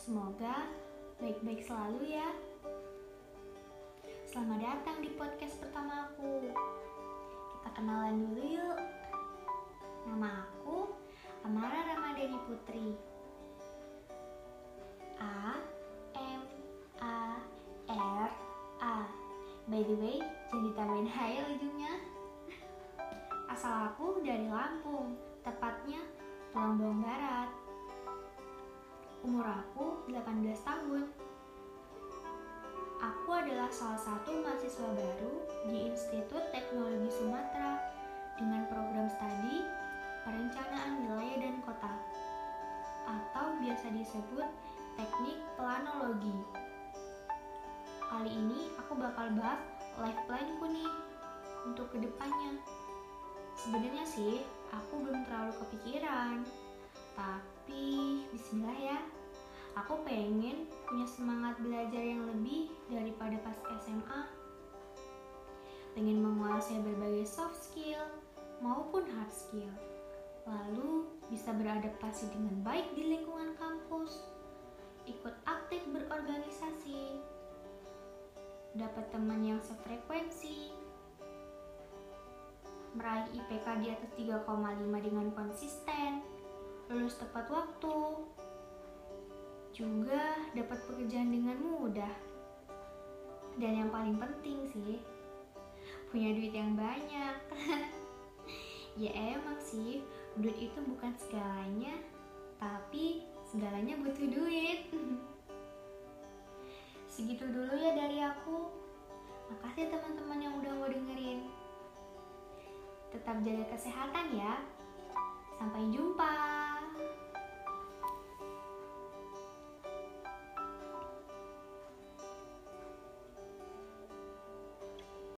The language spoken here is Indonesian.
Semoga baik-baik selalu ya. Selamat datang di podcast pertama aku. Kita kenalan dulu yuk. Nama aku Amara Ramadhani Putri. A M A R A. By the way, jangan ditambahin H ya ujungnya. Asal aku dari Lampung, tepatnya Bawang Barat. Umur aku 18 tahun. Aku adalah salah satu mahasiswa baru di Institut Teknologi Sumatera dengan program studi Perencanaan Wilayah dan Kota atau biasa disebut Teknik Planologi. Kali ini aku bakal bahas life planku nih untuk ke depannya. Sebenarnya sih aku belum terlalu kepikiran, tapi Bismillah ya. Aku pengen punya semangat belajar yang lebih daripada pas SMA. Pengen menguasai berbagai soft skill maupun hard skill. Lalu bisa beradaptasi dengan baik di lingkungan kampus. Ikut aktif berorganisasi. Dapat teman yang sefrekuensi. Meraih IPK di atas 3,5 dengan konsisten. Lulus tepat waktu, juga dapat pekerjaan dengan mudah. Dan yang paling penting sih, punya duit yang banyak. ya emang sih, duit itu bukan segalanya, tapi segalanya butuh duit. Segitu dulu ya dari aku. Makasih teman-teman yang udah mau dengerin. Tetap jaga kesehatan ya. Sampai jumpa.